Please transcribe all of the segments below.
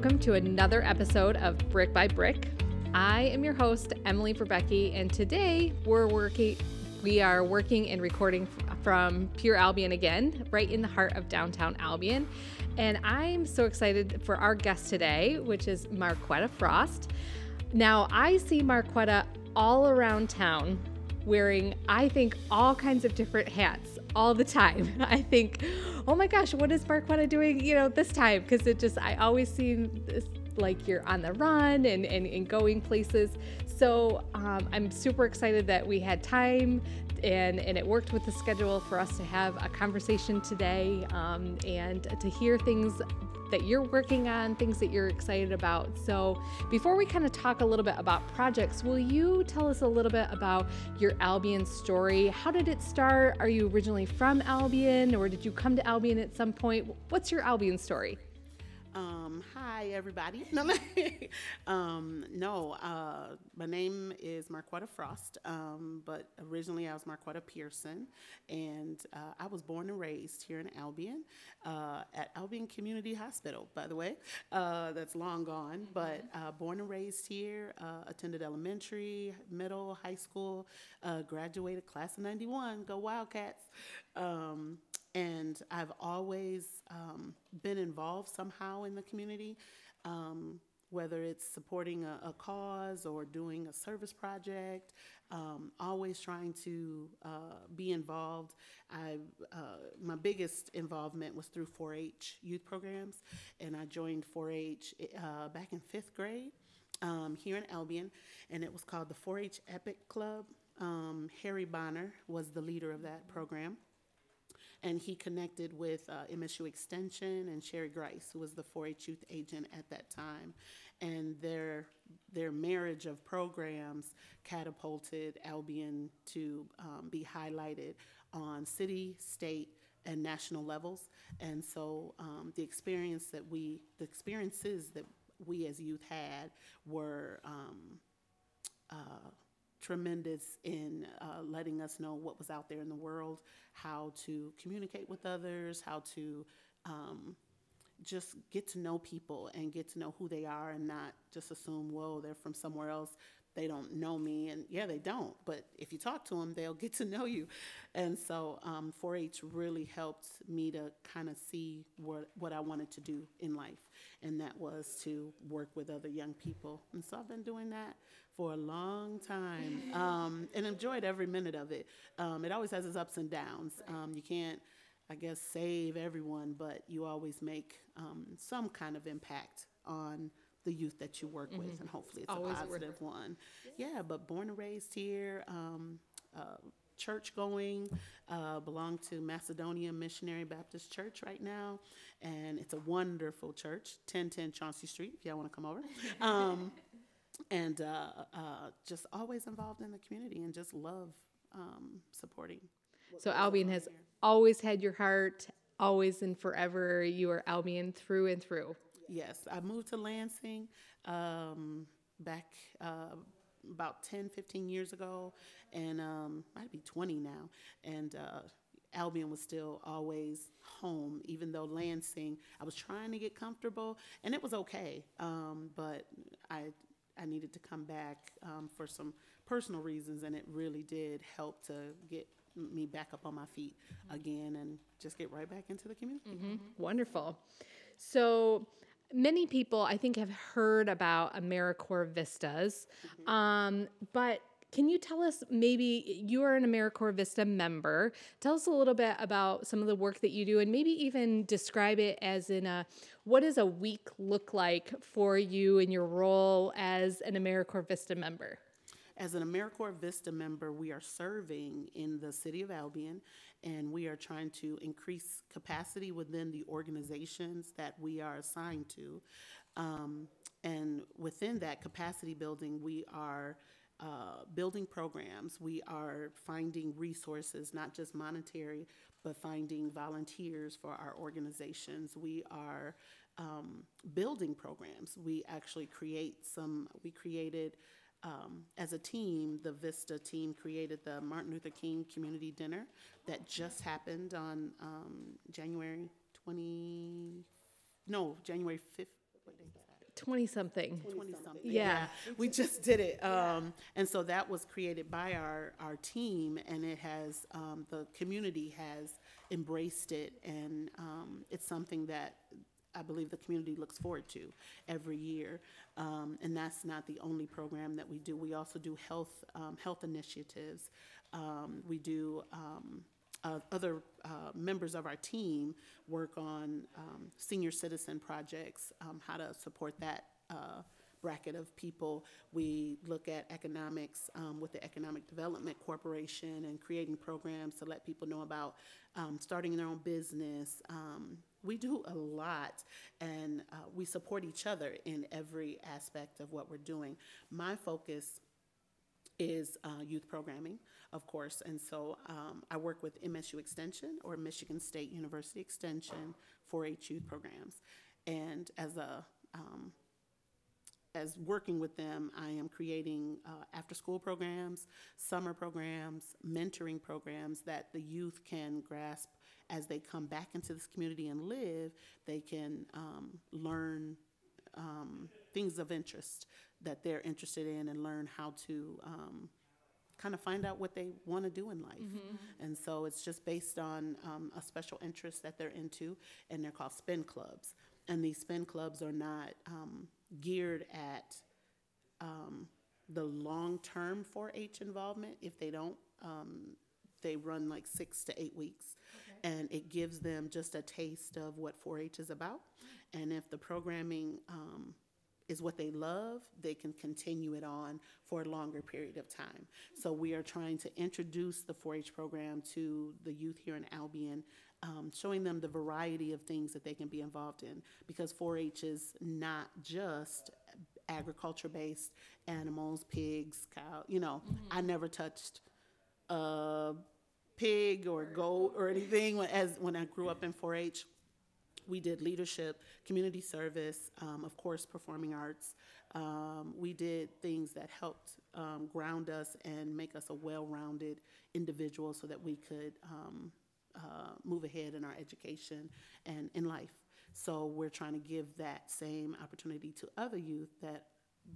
welcome to another episode of Brick by Brick. I am your host, Emily Verbecki, and today we're working we are working and recording from Pure Albion again, right in the heart of downtown Albion. And I'm so excited for our guest today, which is Marquetta Frost. Now, I see Marquetta all around town wearing, I think, all kinds of different hats all the time. I think, oh my gosh, what is Marquetta doing, you know, this time? Because it just, I always see this, like you're on the run and, and, and going places. So um, I'm super excited that we had time and, and it worked with the schedule for us to have a conversation today um, and to hear things that you're working on, things that you're excited about. So, before we kind of talk a little bit about projects, will you tell us a little bit about your Albion story? How did it start? Are you originally from Albion or did you come to Albion at some point? What's your Albion story? Um, hi, everybody. um, no, uh, my name is Marquetta Frost, um, but originally I was Marquetta Pearson, and uh, I was born and raised here in Albion uh, at Albion Community Hospital, by the way. Uh, that's long gone, but uh, born and raised here, uh, attended elementary, middle, high school, graduated class of 91, go Wildcats. Um, and I've always um, been involved somehow in the community, um, whether it's supporting a, a, cause or doing a service project, um, always trying to uh, be involved. I, uh, my biggest involvement was through 4 H youth programs, and I joined 4 H uh, back in fifth grade um, here in Albion, and it was called the 4 H Epic Club. Um, Harry Bonner was the leader of that program and he connected with uh, MSU Extension and Sherry Grice, who was the 4-H youth agent at that time, and their their marriage of programs catapulted Albion to um, be highlighted on city, state, and national levels. And so um, the experience that we, the experiences that we as youth had were. Um, uh, tremendous in uh, letting us know what was out there in the world, how to communicate with others, how to um, just get to know people and get to know who they are and not just assume, whoa, they're from somewhere else. They don't know me. And yeah, they don't. But if you talk to them, they'll get to know you. And so um, 4 H really helped me to kind of see what, what I wanted to do in life. And that was to work with other young people. And so I've been doing that for a long time um, and enjoyed every minute of it. Um, it always has its ups and downs. Um, you can't, I guess, save everyone, but you always make um, some kind of impact on the youth that you work with, mm-hmm. and hopefully it's always a positive one. Yeah, but born and raised here. Um, uh, church going, uh, belong to Macedonia Missionary Baptist Church right now, and it's a wonderful church, 1010 Chauncey Street, if y'all want to come over. And uh, uh, just always involved in the community and just love um, supporting. So Albion has here. always had your heart, always and forever. You are Albion through and through. Yes, I moved to Lansing um, back uh, about 10, 15 years ago, and um, might be 20 now. And uh, Albion was still always home, even though Lansing, I was trying to get comfortable, and it was okay. Um, but I I needed to come back um, for some personal reasons, and it really did help to get me back up on my feet again and just get right back into the community. Mm-hmm. Wonderful. So, many people I think have heard about AmeriCorps Vistas, mm-hmm. um, but can you tell us maybe you are an AmeriCorps Vista member? Tell us a little bit about some of the work that you do and maybe even describe it as in a what does a week look like for you in your role as an AmeriCorps Vista member? As an AmeriCorps Vista member, we are serving in the city of Albion and we are trying to increase capacity within the organizations that we are assigned to. Um, and within that capacity building, we are uh, building programs. We are finding resources, not just monetary, but finding volunteers for our organizations. We are um, building programs. We actually create some, we created um, as a team, the Vista team created the Martin Luther King Community Dinner that just happened on um, January 20, no, January 5th. What? 20 something. 20 something. Yeah. We just did it. Um, and so that was created by our, our team, and it has, um, the community has embraced it, and um, it's something that I believe the community looks forward to every year. Um, and that's not the only program that we do. We also do health, um, health initiatives. Um, we do, um, uh, other uh, members of our team work on um, senior citizen projects, um, how to support that uh, bracket of people. We look at economics um, with the Economic Development Corporation and creating programs to let people know about um, starting their own business. Um, we do a lot and uh, we support each other in every aspect of what we're doing. My focus is uh, youth programming, of course, and so um, I work with MSU Extension or Michigan State University Extension 4-H youth programs, and as a um, as working with them, I am creating uh, after-school programs, summer programs, mentoring programs that the youth can grasp as they come back into this community and live. They can um, learn um, things of interest that they're interested in and learn how to um, kind of find out what they want to do in life. And so it's just based on um, a special interest that they're into, and they're called spin clubs. And these spin clubs are not um, geared at um, the long-term 4-H involvement. If they don't, um, they run like six to eight weeks. And it gives them just a taste of what 4-H is about. And if the programming um, is what they love, they can continue it on for a longer period of time. So we are trying to introduce the 4-H program to the youth here in Albion, um, showing them the variety of things that they can be involved in. Because 4-H is not just agriculture-based animals, pigs, cow. You know, I never touched a pig or goat or anything when, as when I grew up in 4-H we did leadership, community service, um, of course, performing arts. Um, we did things that helped um, ground us and make us a well-rounded individual so that we could um, uh, move ahead in our education and in life. So we're trying to give that same opportunity to other youth that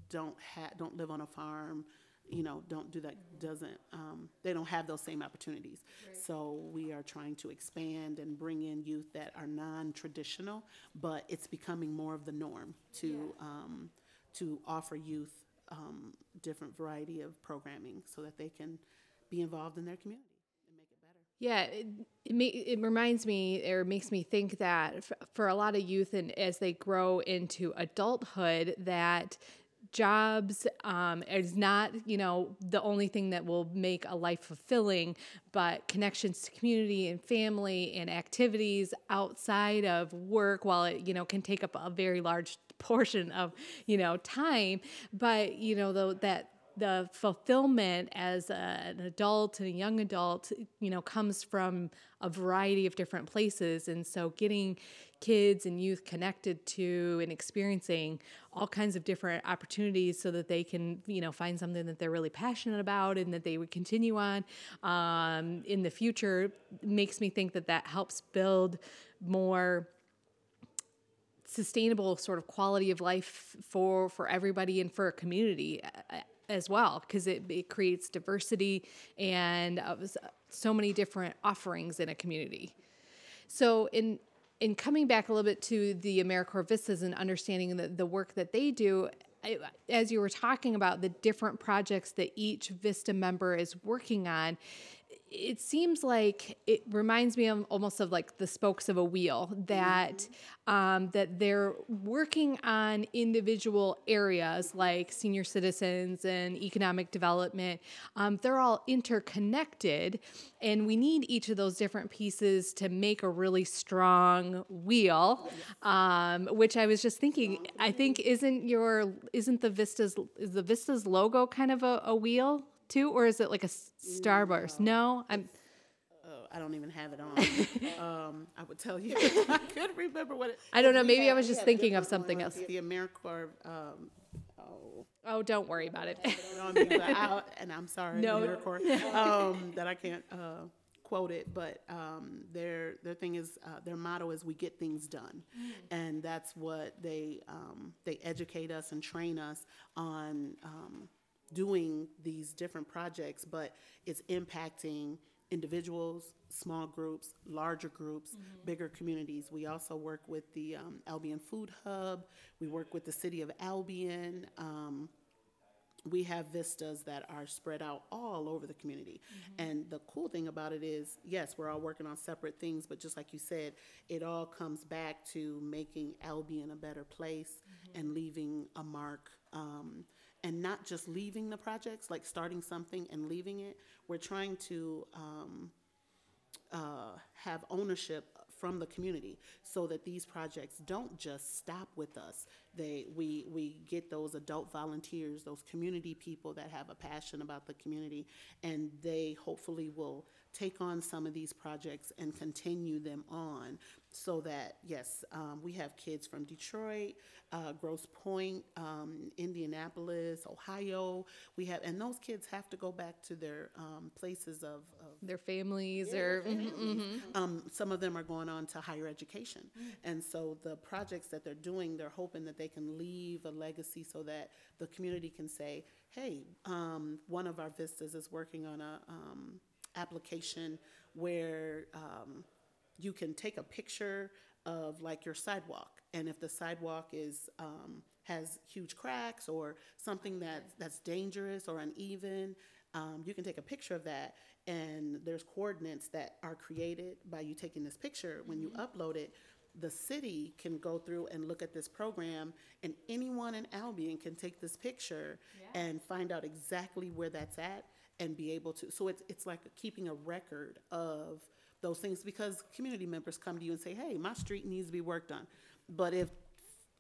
don't ha- don't live on a farm, you know, don't do that, doesn't, um, they don't have those same opportunities. So we are trying to expand and bring in youth that are non-traditional, but it's becoming more of the norm to, um, to offer youth, um, different variety of programming so that they can be involved in their community and make it better. Yeah, it, it, ma- it reminds me or makes me think that f- for a lot of youth and as they grow into adulthood, that jobs um, is not you know the only thing that will make a life fulfilling but connections to community and family and activities outside of work while it you know can take up a very large portion of you know time but you know though that the fulfillment as a, an adult and a young adult, you know, comes from a variety of different places. And so getting kids and youth connected to and experiencing all kinds of different opportunities so that they can, you know, find something that they're really passionate about and that they would continue on um, in the future makes me think that that helps build more sustainable sort of quality of life for for everybody and for a community uh, as well because it, it creates diversity and uh, so many different offerings in a community. So in in coming back a little bit to the AmeriCorps Vistas and understanding the, the work that they do, I, as you were talking about the different projects that each Vista member is working on, it seems like it reminds me of almost of like the spokes of a wheel that um, that they're working on individual areas like senior citizens and economic development. Um, they're all interconnected and we need each of those different pieces to make a really strong wheel um, which i was just thinking i think isn't your isn't the vistas is the vistas logo kind of a, a wheel too, or is it like a starburst? No, I'm. Oh, I don't even have it on. um, I would tell you. I couldn't remember what it. I don't know. Maybe I was just thinking of something else. The AmeriCorps. Um, oh, Oh, don't worry about it. you I mean? But I- and I'm sorry, No. AmeriCorps, um, that I can't uh, quote it, but um, their their thing is uh, their motto is "We get things done," and that's what they um, they educate us and train us on um, doing these different projects. But it's impacting individuals, small groups, larger groups, bigger communities. We also work with the um, Albion Food Hub. We work with the City of Albion. Um, we have vistas that are spread out all over the community. And the cool thing about it is, yes, we're all working on separate things, but just like you said, it all comes back to making Albion a better place and leaving a mark. Um, and not just leaving the projects, like starting something and leaving it. We're trying to um, uh, have ownership from the community so that these projects don't just stop with us. They, we, we get those adult volunteers, those community people that have a passion about the community, and they hopefully will take on some of these projects and continue them on so that, yes, um, we have kids from Detroit, uh, Grosse Pointe, um, Indianapolis, Ohio. We have, and those kids have to go back to their um, places of, of Their families or um, some of them are going on to higher education. And so the projects that they're doing, they're hoping that they can leave a legacy so that the community can say, hey, um, one of our vistas is working on a um, application where um, you can take a picture of like your sidewalk. And if the sidewalk is, um, has huge cracks or something that's, that's dangerous or uneven, um, you can take a picture of that and there's coordinates that are created by you taking this picture. When you upload it, the city can go through and look at this program and anyone in Albion can take this picture and find out exactly where that's at and be able to, so it's, it's like keeping a record of those things because community members come to you and say, hey, my street needs to be worked on. But if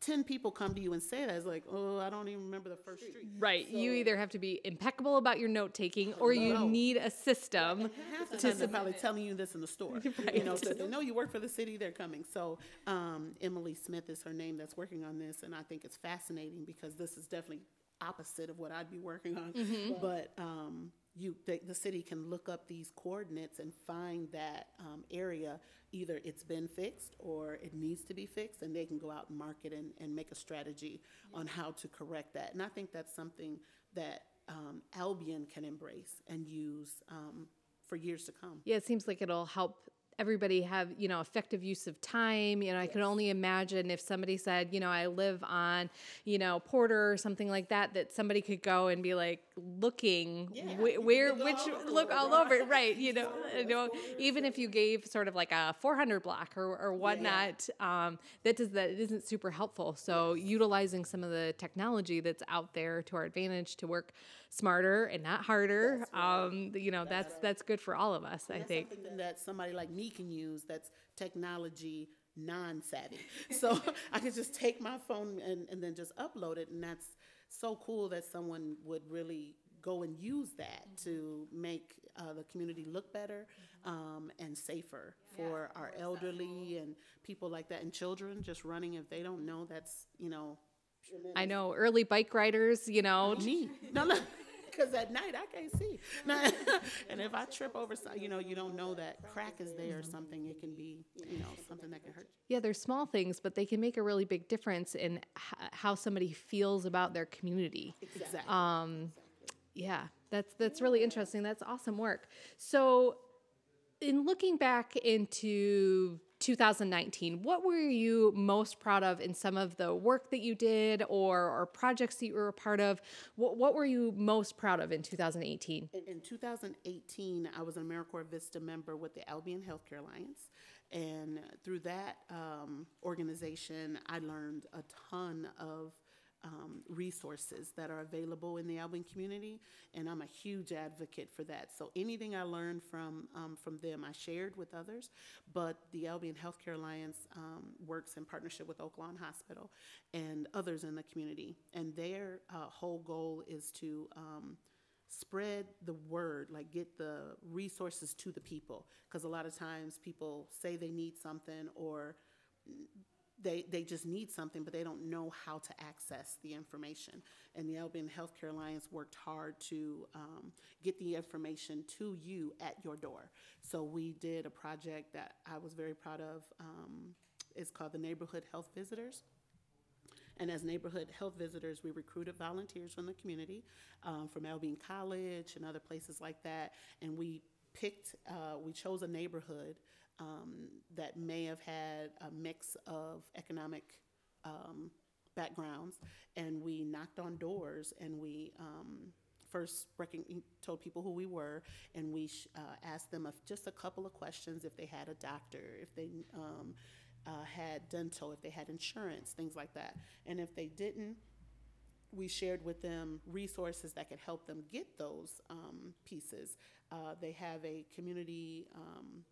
ten people come to you and say that, it's like, oh, I don't even remember the first street. right. You either have to be impeccable about your note taking or you No. need a system. Half the time they're probably telling you this in the store. You know, so if they know you work for the city, they're coming. So um, Emily Smith is her name that's working on this, and I think it's fascinating because this is definitely opposite of what I'd be working on. But um, you, the, the city can look up these coordinates and find that um, area. Either it's been fixed or it needs to be fixed, and they can go out and market and, and make a strategy on how to correct that. And I think that's something that um, Albion can embrace and use um, for years to come. Yeah, it seems like it'll help everybody have, you know, effective use of time. You know, I can only imagine if somebody said, you know, I live on, you know, Porter or something like that, that somebody could go and be like looking wh- where, which all look all over it, right? You know, you know, even if you gave sort of like a 400 block or, or whatnot, um, that does that isn't super helpful. So utilizing some of the technology that's out there to our advantage to work smarter and not harder, um, you know, that's that's good for all of us. I think. that somebody like me can use that's technology non-savvy. So I could just take my phone and, and then just upload it, and that's so cool that someone would really go and use that to make uh, the community look better um, and safer for our elderly and people like that, and children just running if they don't know that's you know I know early bike riders, you know, me. No, no. Because at night I can't see. And if I trip over, some- you know, you don't know that crack is there or something. It can be, you know, something that can hurt. you. yeah, they're small things, but they can make a really big difference in h- how somebody feels about their community. Exactly. Um, yeah, that's that's really interesting. That's awesome work. So, in looking back into 2019, what were you most proud of in some of the work that you did or, or projects that you were a part of? What, what were you most proud of in 2018? in, in 2018, I was an AmeriCorps Vista member with the Albion Healthcare Alliance. And through that um, organization, I learned a ton of um, resources that are available in the Albion community, and I'm a huge advocate for that. So anything I learned from um, from them, I shared with others. But the Albion Healthcare Alliance um, works in partnership with Oaklawn Hospital and others in the community, and their uh, whole goal is to um, spread the word, like get the resources to the people. Because a lot of times people say they need something or they, they just need something, but they don't know how to access the information. And the Albion Healthcare Alliance worked hard to um, get the information to you at your door. So we did a project that I was very proud of. Um, it's called the Neighborhood Health Visitors. And as neighborhood health visitors, we recruited volunteers from the community, um, from Albion College and other places like that. And we picked, uh, we chose a neighborhood um, that may have had a mix of economic um, backgrounds. And we knocked on doors and we um, first told people who we were and we sh- uh, asked them a, just a couple of questions if they had a doctor, if they um, uh, had dental, if they had insurance, things like that. And if they didn't, we shared with them resources that could help them get those um, pieces. Uh, they have a community um,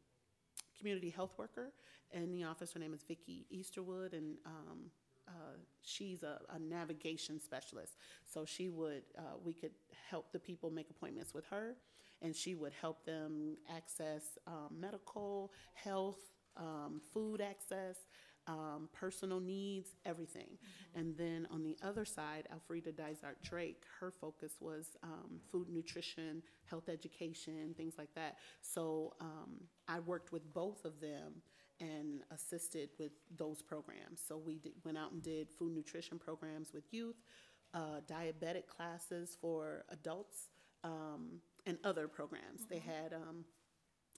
community health worker in the office. Her name is Vicki Easterwood, and um, uh, she's a, a, navigation specialist. So she would uh, we could help the people make appointments with her, and she would help them access um, medical, health, um, food access, um, personal needs, everything. Mm-hmm. And then on the other side, Alfreda Dysart Drake, her focus was um, food nutrition, health education, things like that. So um, I worked with both of them and assisted with those programs. So we did, went out and did food nutrition programs with youth, uh, diabetic classes for adults, um, and other programs. Mm-hmm. They had um,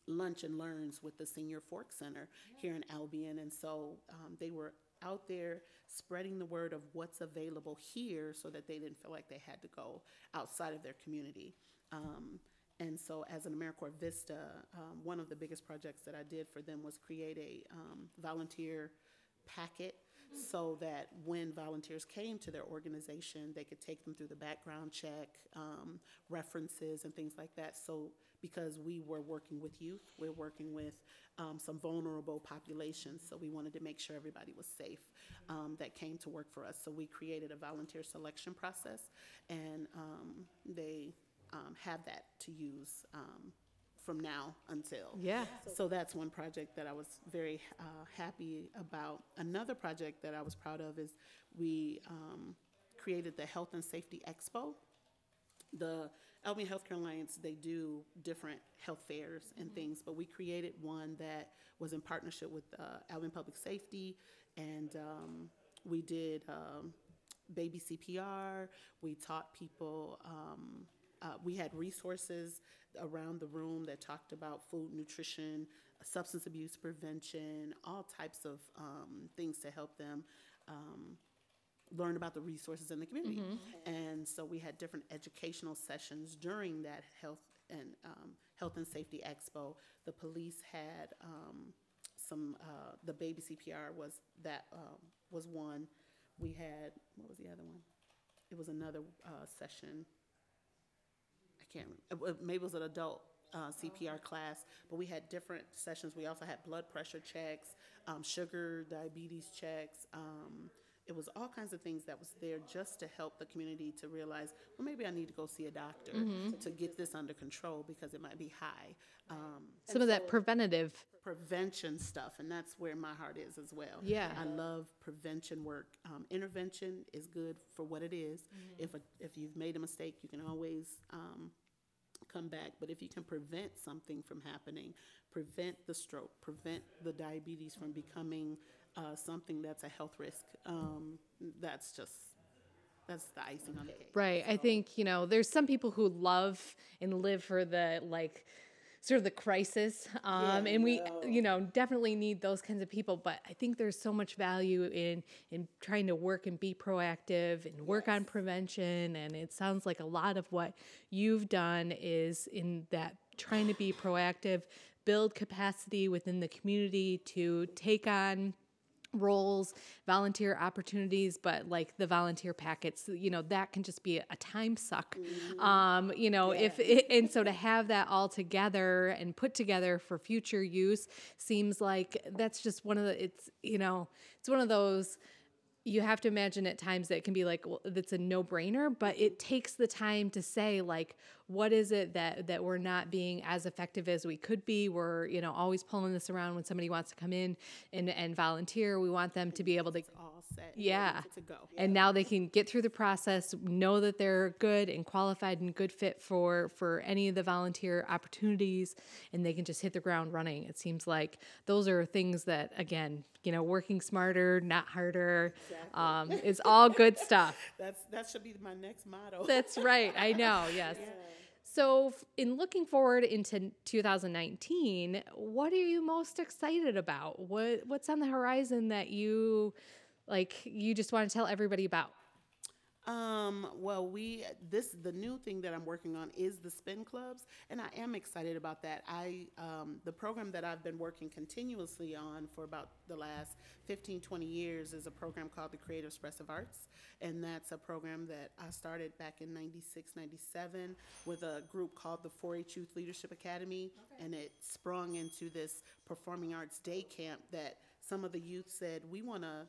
lunch and learns with the Senior Fork Center here in Albion. And so um, they were out there spreading the word of what's available here so that they didn't feel like they had to go outside of their community. Um, and so, as an AmeriCorps Vista, um, one of the biggest projects that I did for them was create a um, volunteer packet so that when volunteers came to their organization, they could take them through the background check, um, references, and things like that. So because we were working with youth, we're working with um, some vulnerable populations, so we wanted to make sure everybody was safe um, that came to work for us. So we created a volunteer selection process, and um, they um, have that to use um, from now until. Yeah. So that's one project that I was very uh, happy about. Another project that I was proud of is we um, created the Health and Safety Expo. The Albion Healthcare Alliance, they do different health fairs and mm-hmm. things, but we created one that was in partnership with uh, Albion Public Safety, and um, we did um, baby CPR. We taught people. Um, uh, we had resources around the room that talked about food, nutrition, substance abuse prevention, all types of um, things to help them um, learn about the resources in the community. Mm-hmm. And so we had different educational sessions during that health and um, health and safety expo. The police had um, some. Uh, the baby CPR was that um, was one. We had what was the other one? It was another uh, session. I can't. Remember. Maybe it was an adult uh, CPR class, but we had different sessions. We also had blood pressure checks, um, sugar, diabetes checks, um, it was all kinds of things that was there just to help the community to realize, well, maybe I need to go see a doctor mm-hmm. to get this under control because it might be high. Um, Some of so that preventative prevention stuff, and that's where my heart is as well. Yeah, I love prevention work. Um, intervention is good for what it is. Mm-hmm. If a, if you've made a mistake, you can always um, come back. But if you can prevent something from happening, prevent the stroke, prevent the diabetes from becoming uh, something that's a health risk, um, that's just that's the icing on the cake. Right. So. I think you know there's some people who love and live for the like sort of the crisis um, yeah, and we no. you know definitely need those kinds of people but i think there's so much value in in trying to work and be proactive and work yes. on prevention and it sounds like a lot of what you've done is in that trying to be proactive build capacity within the community to take on roles, volunteer opportunities, but like the volunteer packets, you know, that can just be a time suck. Mm-hmm. Um, you know, yeah. if it, and so to have that all together and put together for future use seems like that's just one of the it's, you know, it's one of those you have to imagine at times that it can be like well, that's a no-brainer but it takes the time to say like what is it that that we're not being as effective as we could be? We're you know always pulling this around when somebody wants to come in and and volunteer. We want them to be able to All set. yeah. To go. and now they can get through the process know that they're good and qualified and good fit for for any of the volunteer opportunities and they can just hit the ground running. It seems like those are things that again you know working smarter not harder um, is all good stuff. That's that should be my next motto. that's right. I know. Yes so in looking forward into 2019 what are you most excited about? What what's on the horizon that you like you just want to tell everybody about Um, well, we this the new thing that I'm working on is the spin clubs, and I am excited about that. I um, the program that I've been working continuously on for about the last 15, 20 years is a program called the Creative Expressive Arts, and that's a program that I started back in 96, 97 with a group called the 4-H Youth Leadership Academy, and it sprung into this performing arts day camp that some of the youth said we want to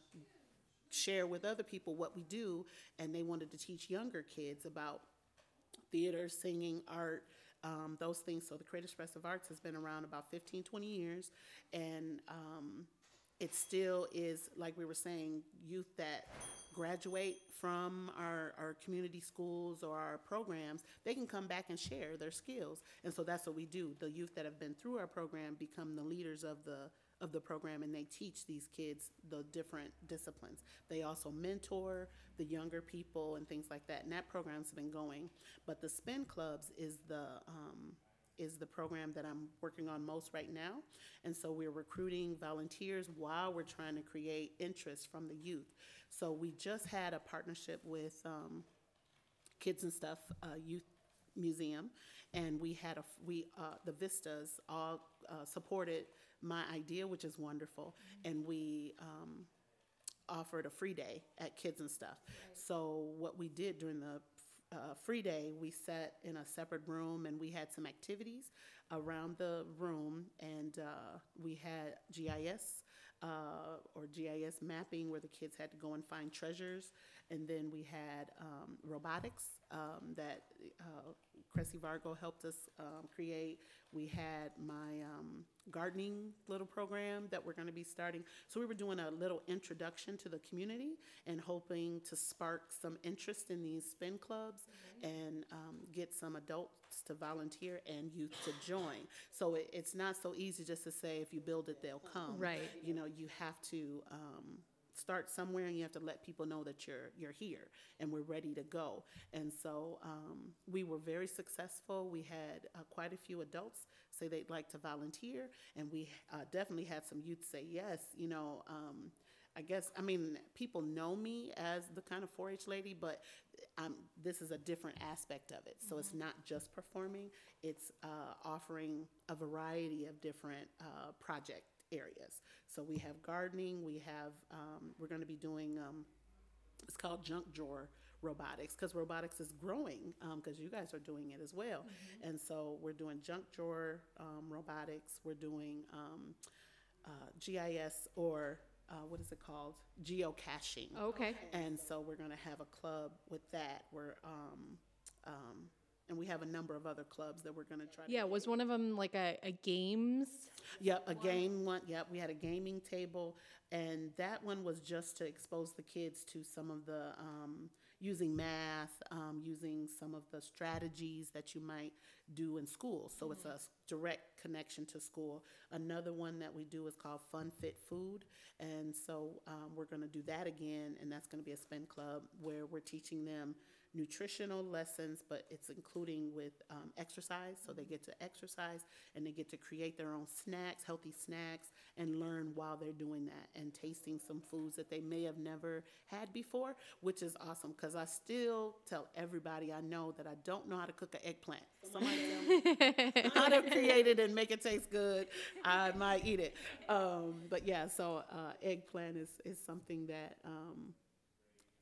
share with other people what we do, and they wanted to teach younger kids about theater, singing, art, um, those things. So the Creative Expressive Arts has been around about 15, 20 years, and um, it still is, like we were saying, youth that graduate from our, our community schools or our programs, they can come back and share their skills. And so that's what we do. The youth that have been through our program become the leaders of the of the program and they teach these kids the different disciplines. They also mentor the younger people and things like that. And that program's been going. But the spin clubs is the um, is the program that I'm working on most right now. And so we're recruiting volunteers while we're trying to create interest from the youth. So we just had a partnership with um, Kids and Stuff uh, Youth Museum, and we had a we uh, the Vistas all uh, supported my idea, which is wonderful, and we. Um, offered a free day at kids and stuff. So what we did during the uh, free day, we sat in a separate room and we had some activities around the room, and uh, we had GIS uh, or GIS mapping where the kids had to go and find treasures, and then we had um, robotics um, that uh, Cressy Vargo helped us um, create. We had my um, gardening little program that we're going to be starting. So we were doing a little introduction to the community and hoping to spark some interest in these spin clubs and um, get some adults to volunteer and youth to join. So it, it's not so easy just to say if you build it, they'll come. Right. You know, you have to. Start somewhere and you have to let people know that you're you're here and we're ready to go and so um, we were very successful we had uh, quite a few adults say they'd like to volunteer and we uh, definitely had some youth say yes you know um, I guess I mean people know me as the kind of 4-H lady, but um, this is a different aspect of it. So it's not just performing; it's uh, offering a variety of different uh, project areas. So we have gardening, we have um, we're going to be doing um, it's called junk drawer robotics because robotics is growing because you guys are doing it as well. And so we're doing junk drawer um, robotics we're doing um, uh, gis or uh, what is it called? Geocaching. Okay. And so we're going to have a club with that we're um, um, and we have a number of other clubs that we're going to try to yeah was one of them like a, a games Yep, a game one. Yep, we had a gaming table, and that one was just to expose the kids to some of the um, using math, um, using some of the strategies that you might do in school. So it's a direct connection to school. Another one that we do is called Fun Fit Food, and so um, we're going to do that again, and that's going to be a spin club where we're teaching them nutritional lessons, but it's including with um, exercise. So they get to exercise and they get to create their own snacks, healthy snacks, and learn while they're doing that and tasting some foods that they may have never had before, which is awesome because I still tell everybody I know that I don't know how to cook an eggplant. Somebody tell me how to create it and make it taste good. I might eat it. Um, but yeah, so uh, eggplant is, is something that um,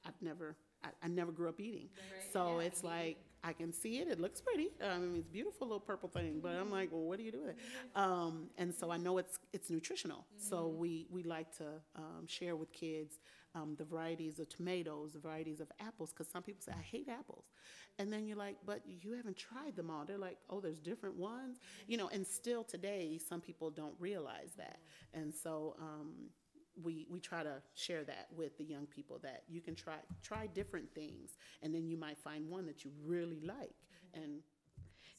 I've never, I, I never grew up eating. So it's like I can see it. It looks pretty. I mean, it's a beautiful little purple thing. But I'm like, well, what do you do with it? Um, and so I know it's it's nutritional. So we we like to um, share with kids um, the varieties of tomatoes, the varieties of apples, because some people say I hate apples, and then you're like, but you haven't tried them all. They're like, oh, there's different ones, you know. And still today, some people don't realize that, and so. We, we try to share that with the young people that you can try try different things and then you might find one that you really like and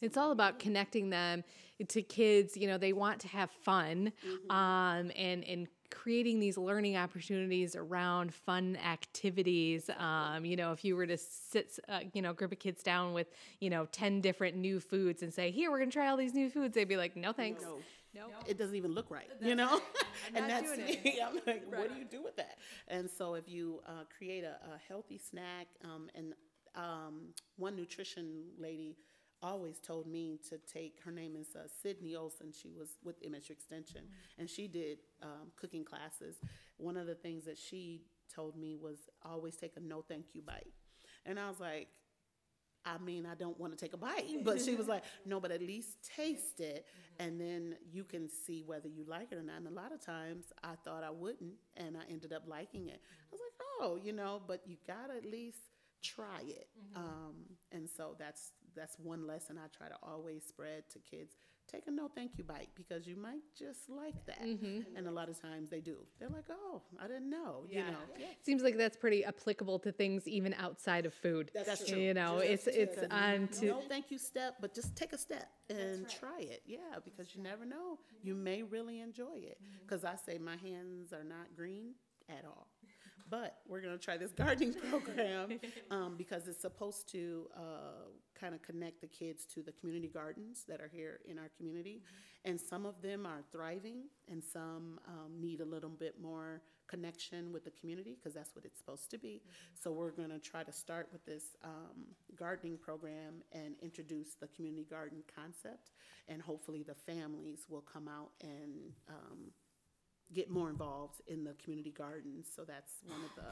It's all about connecting them to kids. You know, they want to have fun, um, and and creating these learning opportunities around fun activities. Um, you know, if you were to sit, uh, you know, group of kids down with, you know, ten different new foods and say, "Here, we're gonna try all these new foods," they'd be like, "No, thanks." no No. it doesn't even look right, you know? and that's me. I'm like, what do you do with that? And so if you uh, create a, a healthy snack, um, and um, one nutrition lady always told me to take, her name is uh, Sydney Olson. She was with MSU Extension, and she did um, cooking classes. One of the things that she told me was always take a no thank you bite. And I was like, I mean, I don't want to take a bite, but she was like, no, but at least taste it, and then you can see whether you like it or not. And a lot of times I thought I wouldn't, and I ended up liking it. I was like, oh, you know, but you gotta at least try it. Um, and so that's that's one lesson I try to always spread to kids. Take a no thank you bite because you might just like that. Mm-hmm. And a lot of times they do. They're like, oh, I didn't know, you know. Seems like that's pretty applicable to things even outside of food. That's true. You know, it's it's on to no thank you step, but just take a step and try it. Yeah, because you never know. You may really enjoy it. Because I say my hands are not green at all. But we're going to try this gardening program um, because it's supposed to uh, kind of connect the kids to the community gardens that are here in our community. And some of them are thriving, and some um, need a little bit more connection with the community because that's what it's supposed to be. So we're going to try to start with this um, gardening program and introduce the community garden concept, and hopefully the families will come out and um, get more involved in the community gardens. So that's one of the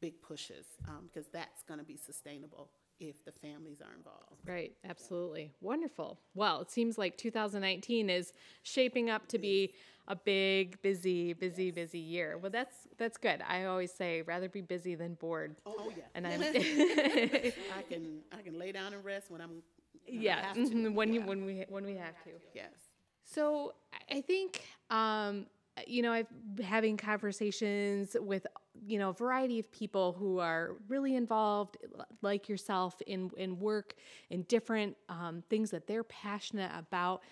big pushes um, because that's going to be sustainable if the families are involved. Right, absolutely. Wonderful. Well, it seems like 2019 is shaping up to be a big, busy, busy, busy year. Well, that's that's good. I always say rather be busy than bored. Oh yeah, And I'm I can I can lay down and rest when I'm when yeah, when you when we when we have to. yes. So I- I think, um, you know, I've having conversations with, you know, a variety of people who are really involved, like yourself, in in work in different um, things that they're passionate about.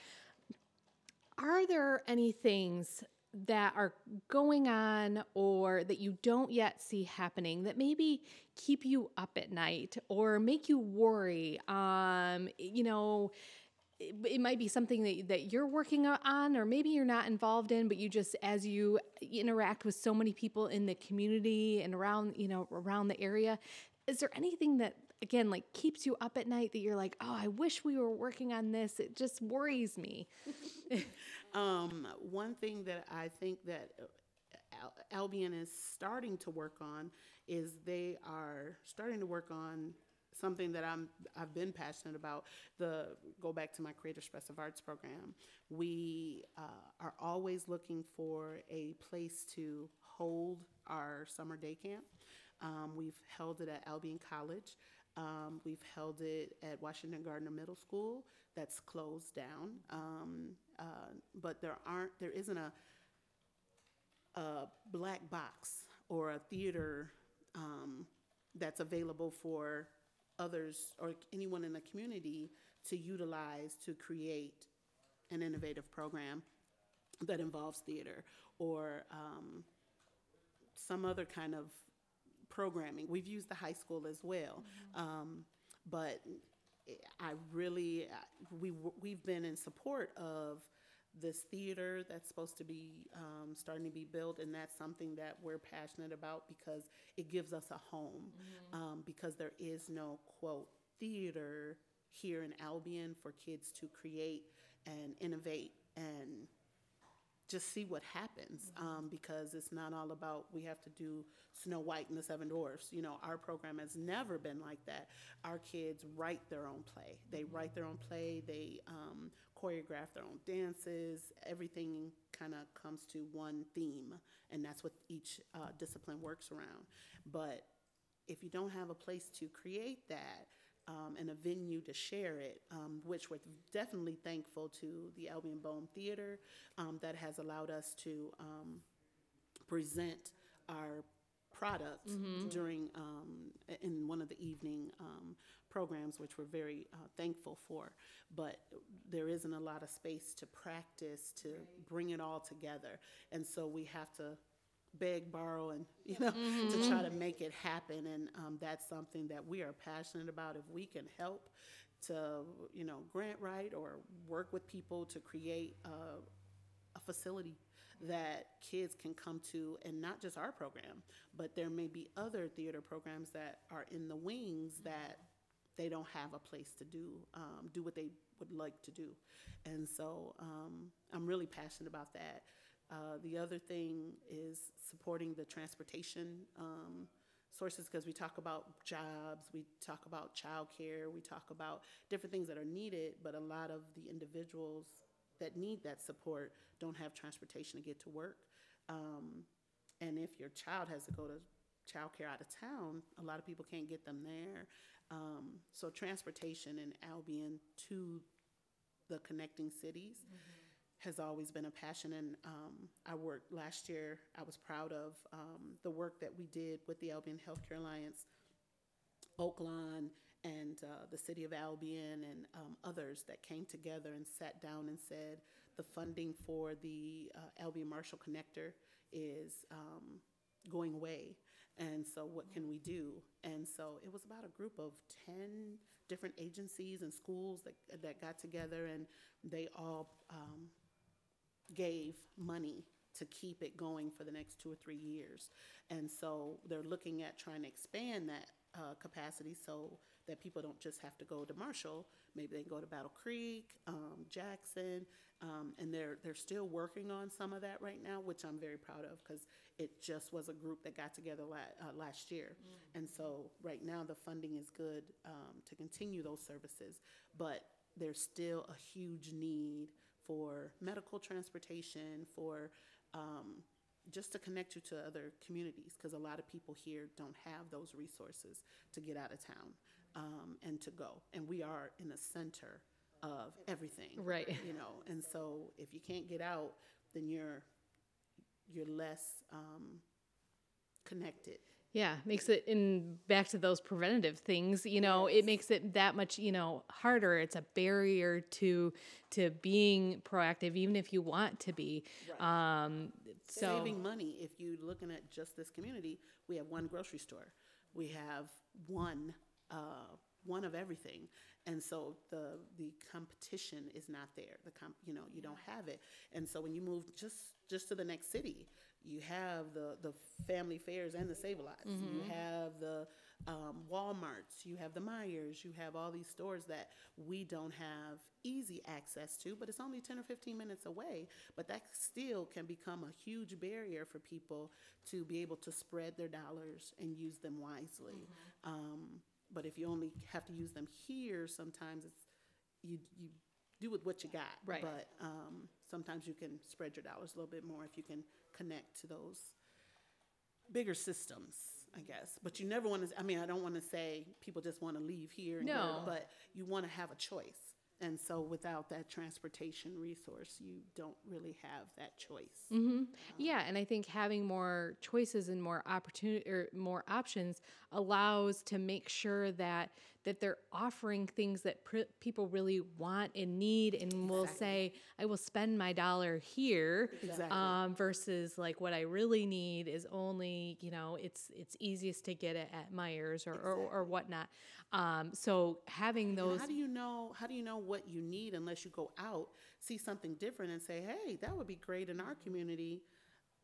Are there any things that are going on or that you don't yet see happening that maybe keep you up at night or make you worry? Um, you know, it, might be something that, that you're working on or maybe you're not involved in but you just as you interact with so many people in the community and around you know around the area is there anything that again like keeps you up at night that you're like oh i wish we were working on this. It just worries me. Um, one thing that I think that uh, Al- Albion is starting to work on is they are starting to work on something that I'm I've been passionate about. The go back to my Creative Expressive Arts program. We uh, are always looking for a place to hold our summer day camp. Um, we've held it at Albion College. Um, we've held it at Washington Gardner Middle School. That's closed down. Um, uh, but there aren't. There isn't a a black box or a theater um, that's available for others or anyone in the community to utilize to create an innovative program that involves theater or um, some other kind of programming. We've used the high school as well, um, but I really we we've been in support of this theater that's supposed to be um, starting to be built, and that's something that we're passionate about because it gives us a home. Um, because there is no quote theater here in Albion for kids to create and innovate and just see what happens um, because it's not all about we have to do Snow White and the Seven Dwarfs. You know, our program has never been like that. Our kids write their own play. They write their own play. They um, choreograph their own dances. Everything kind of comes to one theme, and that's what each uh, discipline works around. But if you don't have a place to create that, um, and a venue to share it, um, which we're definitely thankful to the Albion Bohm Theater um, that has allowed us to um, present our product during um, in one of the evening um, programs, which we're very uh, thankful for. But there isn't a lot of space to practice to bring it all together, and so we have to beg, borrow, and you know, to try to make it happen. And um, that's something that we are passionate about. If we can help to, you know, grant write or work with people to create a, a facility that kids can come to, and not just our program, but there may be other theater programs that are in the wings that they don't have a place to do um, do what they would like to do, and so um, I'm really passionate about that. Uh, the other thing is supporting the transportation um, sources because we talk about jobs, we talk about childcare, we talk about different things that are needed, but a lot of the individuals that need that support don't have transportation to get to work. Um, and if your child has to go to childcare out of town, a lot of people can't get them there. Um, so transportation in Albion to the connecting cities has always been a passion. And um, I worked last year, I was proud of um, the work that we did with the Albion Healthcare Alliance, Oaklawn, and uh, the City of Albion, and um, others that came together and sat down and said the funding for the uh, Albion Marshall Connector is um, going away. And so, what can we do? And so, it was about a group of 10 different agencies and schools that, that got together, and they all um, gave money to keep it going for the next two or three years. And so they're looking at trying to expand that uh, capacity so that people don't just have to go to Marshall. Maybe they can go to Battle Creek, um, Jackson, um, and they're they're still working on some of that right now, which I'm very proud of because it just was a group that got together la- uh, last year. And so right now the funding is good um, to continue those services, but there's still a huge need for medical transportation, for um, just to connect you to other communities, because a lot of people here don't have those resources to get out of town um, and to go. And we are in the center of everything, Right. You know, and so if you can't get out, then you're you're less um, connected. Yeah, makes it in back to those preventative things, you know, it makes it that much, you know, harder. It's a barrier to to being proactive even if you want to be. Um so saving money if you're looking at just this community we have one grocery store. We have one uh, one of everything. And so the the competition is not there. The comp, you know you don't have it. And so when you move just just to the next city you have the the Family Fares and the Save-A-Lots. You have the um, walmarts you have the Meijers you have all these stores that we don't have easy access to but it's only 10 or 15 minutes away but that still can become a huge barrier for people to be able to spread their dollars and use them wisely. Um, but if you only have to use them here sometimes it's you you do with what you got. Right. but um, sometimes you can spread your dollars a little bit more if you can connect to those bigger systems, I guess. But you never want to. I mean, I don't want to say people just want to leave here. And No. but you want to have a choice. And so, without that transportation resource, you don't really have that choice. Mm-hmm. Yeah, and I think having more choices and more opportunity or more options allows to make sure that that they're offering things that pr- people really want and need, and will say, "I will spend my dollar here," Exactly. um, versus like what I really need is only you know it's it's easiest to get it at Meijers or or, or whatnot. Um, so having And those How do you know? How do you know what you need unless you go out, see something different, and say, "Hey, that would be great in our community,"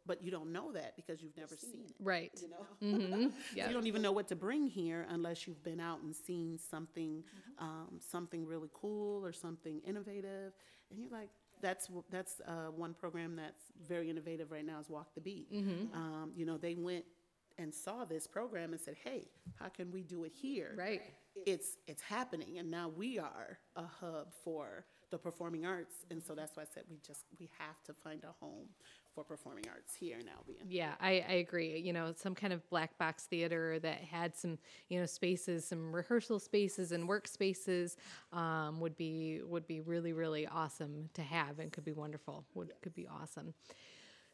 but you don't know that because you've never seen it. right? You know. Mm-hmm. Yeah. You don't even know what to bring here unless you've been out and seen something, um, something really cool or something innovative, and you're like, that's that's uh, one program that's very innovative right now is Walk the Beat. Mm-hmm. Um, you know, they went and saw this program and said, "Hey, how can we do it here?" Right. It's it's happening, and now we are a hub for the performing arts, and so that's why I said we just we have to find a home for performing arts here in Albion. Yeah, I, I agree. You know, some kind of black box theater that had some, you know, spaces, some rehearsal spaces and workspaces um, would be would be really really awesome to have and could be wonderful. Would could be awesome.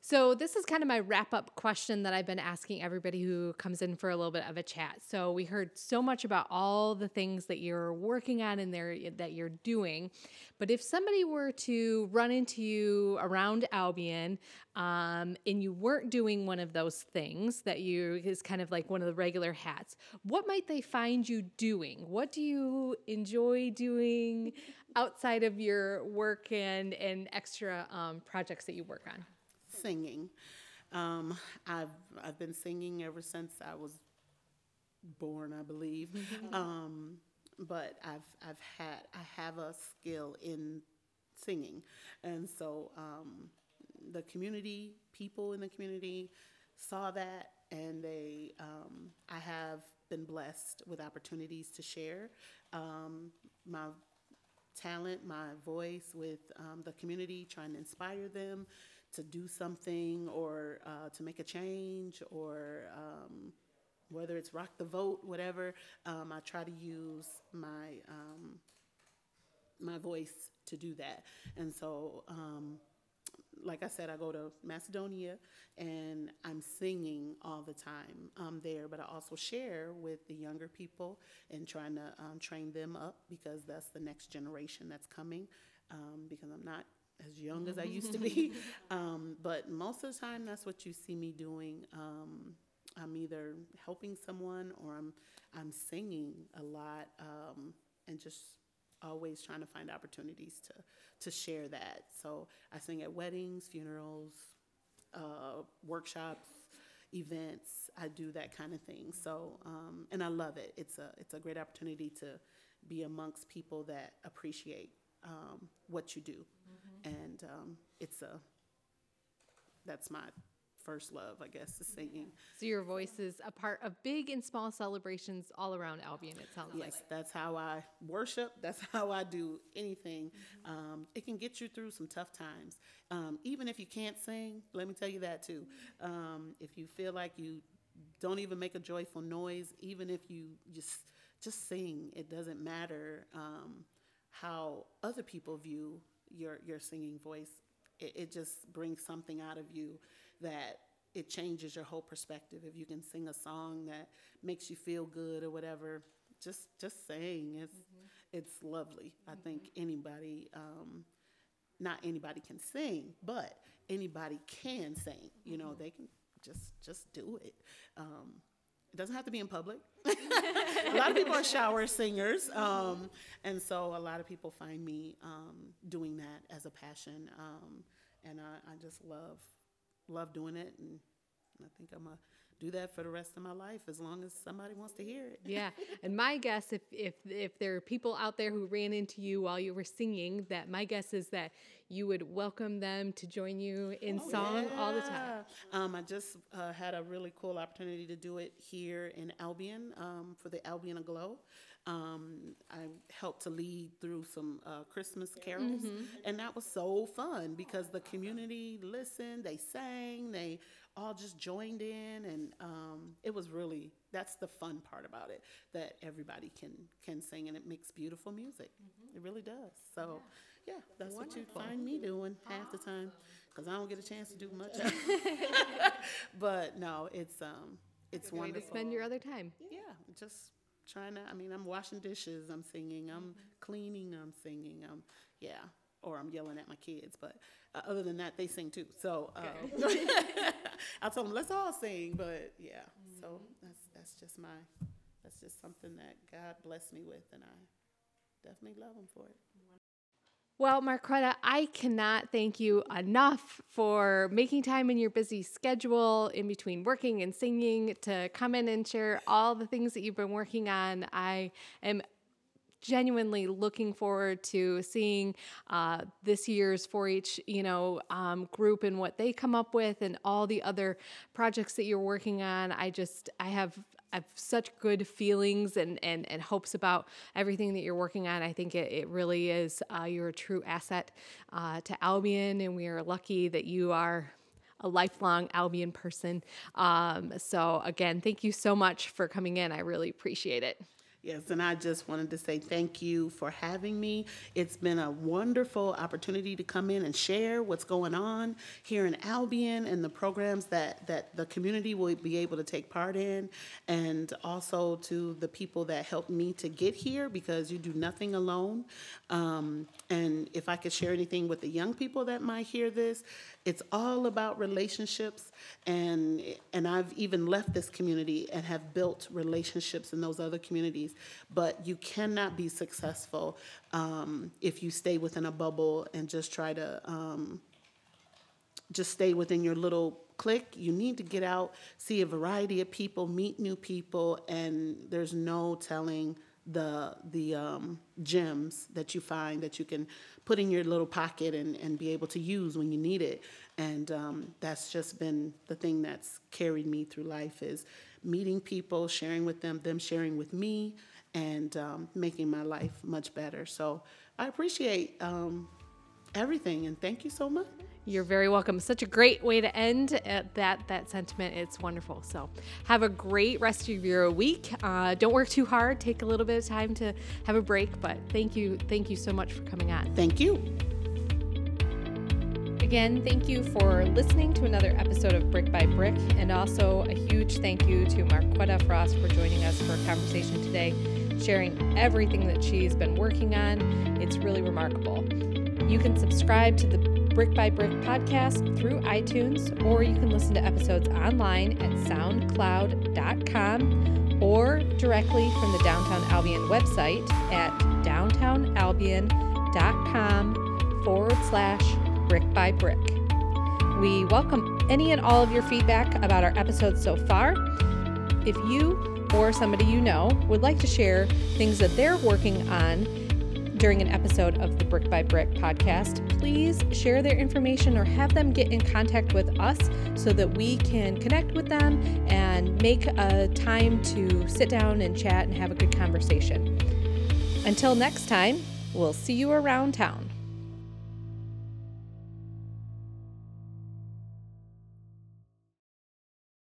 So this is kind of my wrap up question that I've been asking everybody who comes in for a little bit of a chat. So we heard so much about all the things that you're working on and that you're doing, but if somebody were to run into you around Albion um, and you weren't doing one of those things that you is kind of like one of the regular hats, what might they find you doing? What do you enjoy doing outside of your work and and extra um, projects that you work on? Singing. Um, I've I've been singing ever since I was born, I believe. Um, but I've I've had I have a skill in singing, and so um, the community, people in the community, saw that, and they um, I have been blessed with opportunities to share um, my talent, my voice with um, the community, trying to inspire them to do something or uh, to make a change or um, whether it's rock the vote, whatever. Um, I try to use my um, my voice to do that, and so. Um, like I said, I go to Macedonia and I'm singing all the time um, there, but I also share with the younger people and trying to um, train them up because that's the next generation that's coming. Um, because I'm not as young as I used to be, um, but most of the time that's what you see me doing. Um, I'm either helping someone or I'm I'm singing a lot um, and just always trying to find opportunities to to share that. So I sing at weddings, funerals, uh, workshops, events. I do that kind of thing. So um, and I love it. It's a it's a great opportunity to be amongst people that appreciate um, what you do, and um, it's a that's my first love, I guess, is singing. So your voice is a part of big and small celebrations all around Albion. It sounds like. Yes, that's how I worship. That's how I do anything. Um, it can get you through some tough times. Um, even if you can't sing, let me tell you that too. Um, if you feel like you don't even make a joyful noise, even if you just just sing, it doesn't matter um, how other people view your your singing voice. It, it just brings something out of you that it changes your whole perspective. If you can sing a song that makes you feel good or whatever, just just sing. It's it's lovely. I think anybody, um, not anybody can sing, but anybody can sing. You know, they can just just do it. Um, it doesn't have to be in public. a lot of people are shower singers, um, and so a lot of people find me um, doing that as a passion, um, and I, I just love love doing it, and I think I'm gonna do that for the rest of my life as long as somebody wants to hear it. Yeah, and my guess, if if if there are people out there who ran into you while you were singing, that my guess is that you would welcome them to join you in song all the time. Um, I just uh, had a really cool opportunity to do it here in Albion um, for the Albion Aglow. Um, I helped to lead through some uh, Christmas carols, and that was so fun because the community listened, they sang, they all just joined in, and um, it was really that's the fun part about it that everybody can can sing, and it makes beautiful music. It really does. So, yeah, that's what you find me doing half the time because I don't get a chance to do much. but no, it's um, it's Way to wonderful. spend your other time. Yeah, just trying to. I mean, I'm washing dishes. I'm singing. I'm cleaning. I'm singing. I'm yeah, or I'm yelling at my kids. But uh, other than that, they sing too. So um, I told them let's all sing. But yeah, so that's that's just my that's just something that God blessed me with, and I definitely love Him for it. Well, Marquetta, I cannot thank you enough for making time in your busy schedule in between working and singing to come in and share all the things that you've been working on. I am genuinely looking forward to seeing uh, this year's 4-H, you know, um, group and what they come up with, and all the other projects that you're working on. I just, I have I have such good feelings and, and, and hopes about everything that you're working on. I think it, it really is, uh, you're a true asset uh, to Albion, and we are lucky that you are a lifelong Albion person. Um, so, again, thank you so much for coming in. I really appreciate it. Yes, and I just wanted to say thank you for having me. It's been a wonderful opportunity to come in and share what's going on here in Albion and the programs that, that the community will be able to take part in, and also to the people that helped me to get here because you do nothing alone. Um, and if I could share anything with the young people that might hear this, it's all about relationships and and I've even left this community and have built relationships in those other communities. But you cannot be successful um, if you stay within a bubble and just try to um, just stay within your little clique. You need to get out see a variety of people meet new people and there's no telling the the um, gems that you find that you can put in your little pocket and, and be able to use when you need it. And um, that's just been the thing that's carried me through life is meeting people, sharing with them, them sharing with me, and um, making my life much better. So I appreciate um, everything, and thank you so much. You're very welcome. Such a great way to end at that that sentiment. It's wonderful. So have a great rest of your week. Uh, don't work too hard. Take a little bit of time to have a break. But thank you, thank you so much for coming on. Thank you. Again, thank you for listening to another episode of Brick by Brick, and also a huge thank you to Marquetta Frost for joining us for a conversation today, sharing everything that she's been working on. It's really remarkable. You can subscribe to the Brick by Brick podcast through iTunes, or you can listen to episodes online at soundcloud.com or directly from the Downtown Albion website at downtownalbion.com forward slash brick by brick. We welcome any and all of your feedback about our episodes so far. If you or somebody you know would like to share things that they're working on, during an episode of the Brick by Brick podcast, please share their information or have them get in contact with us so that we can connect with them and make a time to sit down and chat and have a good conversation. Until next time, we'll see you around town.